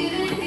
you